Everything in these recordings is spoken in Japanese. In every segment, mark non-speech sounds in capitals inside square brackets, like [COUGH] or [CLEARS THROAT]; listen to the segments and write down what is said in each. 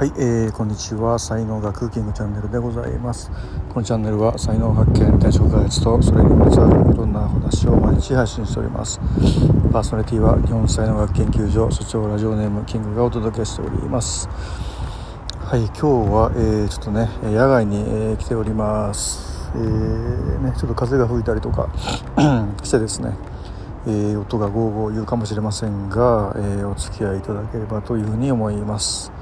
はい、えー、こんにちは。才能学クッキングチャンネルでございます。このチャンネルは才能発見転職開発とそれにまつわるいろんな話を毎日配信しております。パーソナリティは日本才能学研究所所長ラジオネームキングがお届けしております。はい今日は、えー、ちょっとね野外に、えー、来ております。えー、ねちょっと風が吹いたりとか [CLEARS THROAT] してですねえー、音がゴーゴー言うかもしれませんが、えー、お付き合いいただければというふうに思います。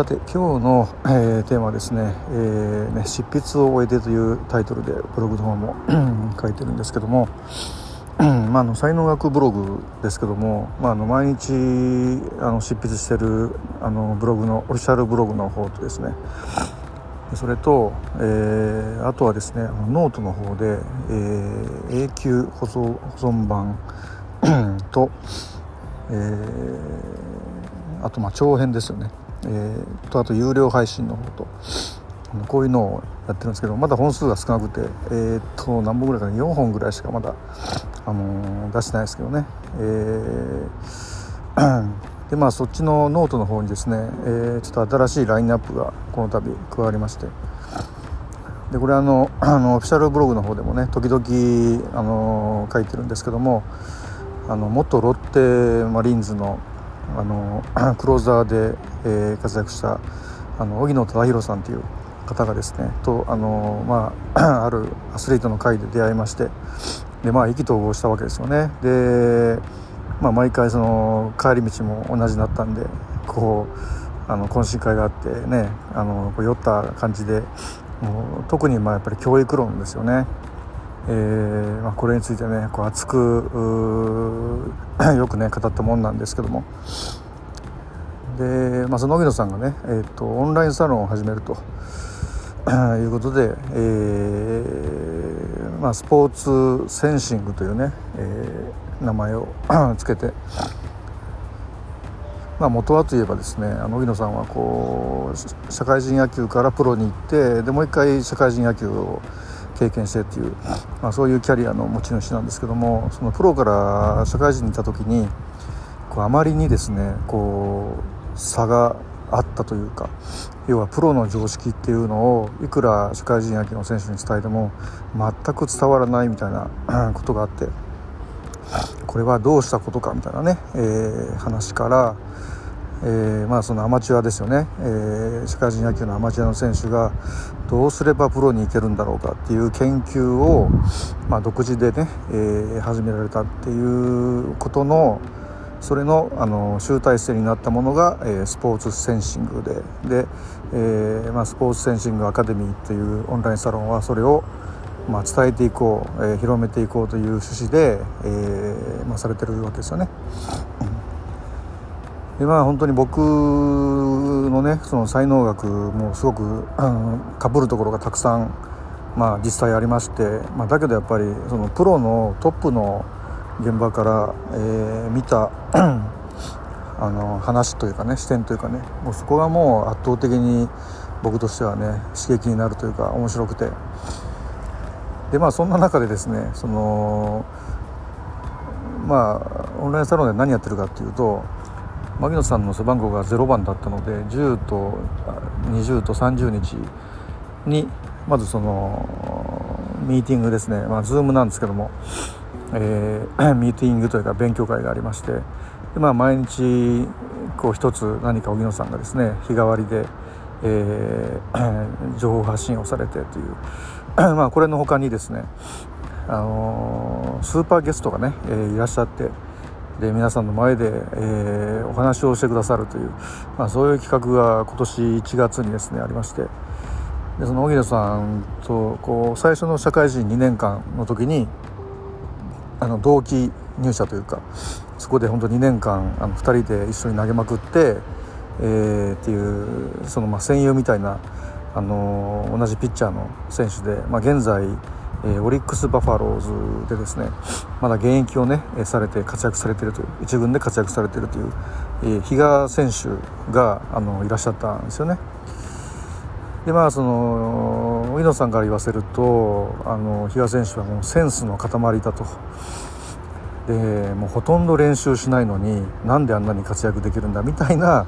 さて今日の、えー、テーマはですね,、えーね「執筆を終えて」というタイトルでブログの方も書いてるんですけどもまあ、あの才能学ブログですけども、まあ、あの毎日あの執筆してるあのブログのオフィシャルブログの方とですねそれと、えー、あとはですねノートの方で、えー、永久保存保存版と、えー、あとまあ長編ですよね。えー、とあと有料配信の方とこういうのをやってるんですけどまだ本数が少なくて、えー、っと何本ぐらいかな？4本ぐらいしかまだ、あのー、出してないですけどね、えー、[CLEARS THROAT] でまあそっちのノートの方にですね、えー、ちょっと新しいラインナップがこの度加わりまして。でこれあの [CLEARS THROAT] あのオフィシャルブログの方でもね時々、あの書いてるんですけどもあの元ロッテマリーンズのあの [CLEARS THROAT] クローザーで、えー、活躍したあの荻野忠宏さんという方がですねとあの、まあ、[CLEARS THROAT] あるアスリートの会で出会いましてで、まあ、意気投合したわけですよね。で、まあ、毎回その帰り道も同じだったんでこうあの懇親会があってねあの酔った感じでもう特にまあやっぱり教育論ですよね。えーまあ、これについてねこう熱くよくね語ったもんなんですけどもで、まあ、その荻野さんがね、えーと、オンラインサロンを始めると [COUGHS] いうことで、えーまあ、スポーツセンシングというね、えー、名前を [COUGHS] つけて。まあ、元はといえばですね荻野さんはこう社会人野球からプロに行ってでもう一回社会人野球を経験してっていう、まあ、そういうキャリアの持ち主なんですけどもそのプロから社会人にいた時にこうあまりにですねこう差があったというか要はプロの常識っていうのをいくら社会人野球の選手に伝えても全く伝わらないみたいな [CLEARS THROAT] ことがあってこれはどうしたことかみたいなね、えー、話からえー、まあ、そのアマチュアですよね、えー、社会人野球のアマチュアの選手がどうすればプロに行けるんだろうかっていう研究を、まあ、独自でね、えー、始められたっていうことのそれのあの集大成になったものが、えー、スポーツセンシングでで、えーまあ、スポーツセンシングアカデミーっていうオンラインサロンはそれを、まあ、伝えていこう、えー、広めていこうという趣旨で、えーまあ、されてるわけですよね。でまあ本当に僕のねその才能学もすごくかぶるところがたくさん、まあ、実際ありまして、まあ、だけどやっぱりそのプロのトップの現場から、えー、見たあの話というかね視点というかねもうそこがもう圧倒的に僕としてはね刺激になるというか面白くて。でまあそんな中でですねそのまあオンラインサロンで何やってるかっていうと牧野さんの背番号が0番だったので10と20と30日にまずそのミーティングですね。まあ Zoom なんですけども、えー、[CLEARS THROAT] ミーティングというか勉強会がありましてで、まあ、毎日こう一つ何か荻野さんがですね日替わりで、えー、[CLEARS THROAT] 情報発信をされてという。[CLEARS THROAT] まあこれの他にですねあのー、スーパーゲストがね、えー、いらっしゃってで皆さんの前で、えー、お話をしてくださるという、まあ、そういう企画が今年1月にですねありましてでその荻野さんとこう最初の社会人2年間の時にあの同期入社というかそこで本当2年間あの2人で一緒に投げまくって、えー、っていうそのまあ戦友みたいな、あの、同じピッチャーの選手で、まあ、現在えオリックス・バファローズでですねまだ現役をねされて活躍されてるという一軍で活躍されているという、えー、比嘉選手があのいらっしゃったんですよね。でまあその井野さんから言わせるとあの比嘉選手はもうセンスの塊だと。でもうほとんど練習しないのになんであんなに活躍できるんだみたいな、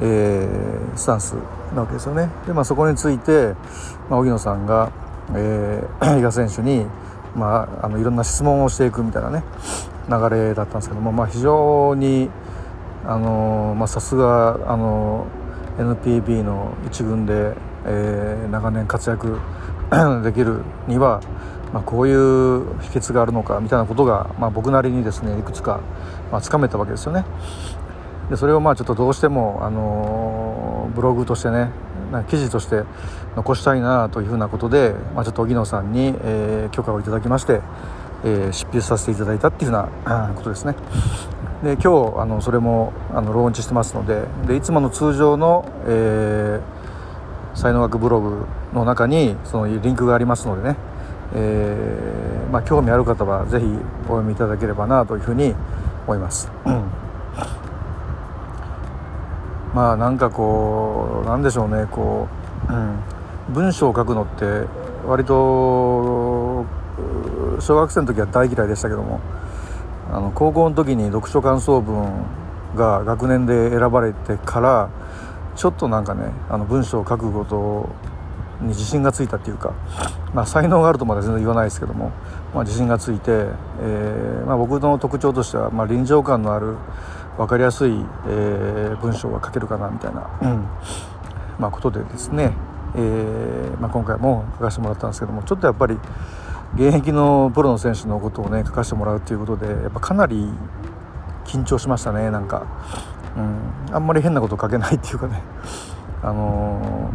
えー、スタンスなわけですよね。で、まあ、そこについて、まあ、荻野さんが、えー、[CLEARS THROAT] 比嘉選手に、まあ、あのいろんな質問をしていくみたいなね流れだったんですけども、まあ、非常にあの、ま、さすがあの NPB の一軍で、えー、長年活躍 [CLEARS THROAT] できるには、まあ、こういう秘訣があるのかみたいなことが、まあ、僕なりにですねいくつか、まあ、つかめたわけですよね。でそれをまあちょっとどうしても、あのブログとしてね記事として残したいなというふうなことで、まあ、ちょっと荻野さんに、えー、許可をいただきまして、えー、執筆させていただいたっていうふうなことですね。で今日あのそれもあのローンチしてますのででいつもの通常の、えー、才能学ブログの中にそのリンクがありますのでね、えまあ、興味ある方はぜひお読みいただければなというふうに思います。まあなんかこうなんでしょうねこう、うん、文章を書くのって割と小学生の時は大嫌いでしたけどもあの高校の時に読書感想文が学年で選ばれてからちょっとなんかねあの文章を書くことに自信がついたっていうか、まあ、才能があるとまで全然言わないですけども、まあ、自信がついて、えーまあ、僕の特徴としては、まあ、臨場感のある分かりやすい、えー、文章が書けるかなみたいな、うん。まあ、ことでですね、えーまあ、今回も書かせてもらったんですけどもちょっとやっぱり現役のプロの選手のことをね書かせてもらうということでやっぱかなり緊張しましたねなんか、うん、あんまり変なこと書けないっていうかね。[LAUGHS] あの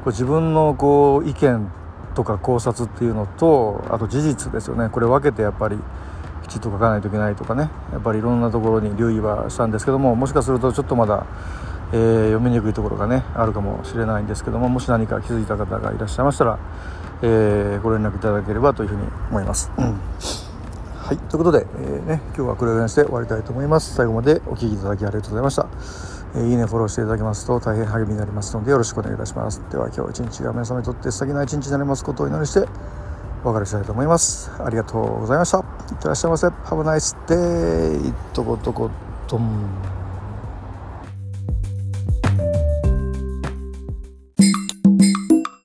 ー、これ自分のこう意見とか考察っていうのとあと事実ですよね。これ分けてやっぱりきちっと書かないといけないとかねやっぱりいろんなところに留意はしたんですけどももしかするとちょっとまだ、えー、読みにくいところがねあるかもしれないんですけどももし何か気づいた方がいらっしゃいましたら、えー、ご連絡いただければというふうに思います。うんはい、ということで、えー、ね、今日はこれぐらいにして終わりたいと思います。最後までお聴きいただきありがとうございました。えー、いいね、フォローしていただけますと大変励みになりますのでよろしくお願いいたします。では今日一日が皆様にとって素敵な一日になりますことをお祈りしてお別れしたいと思います。ありがとうございました。いってらっしゃいませ。Have a nice day とことことん。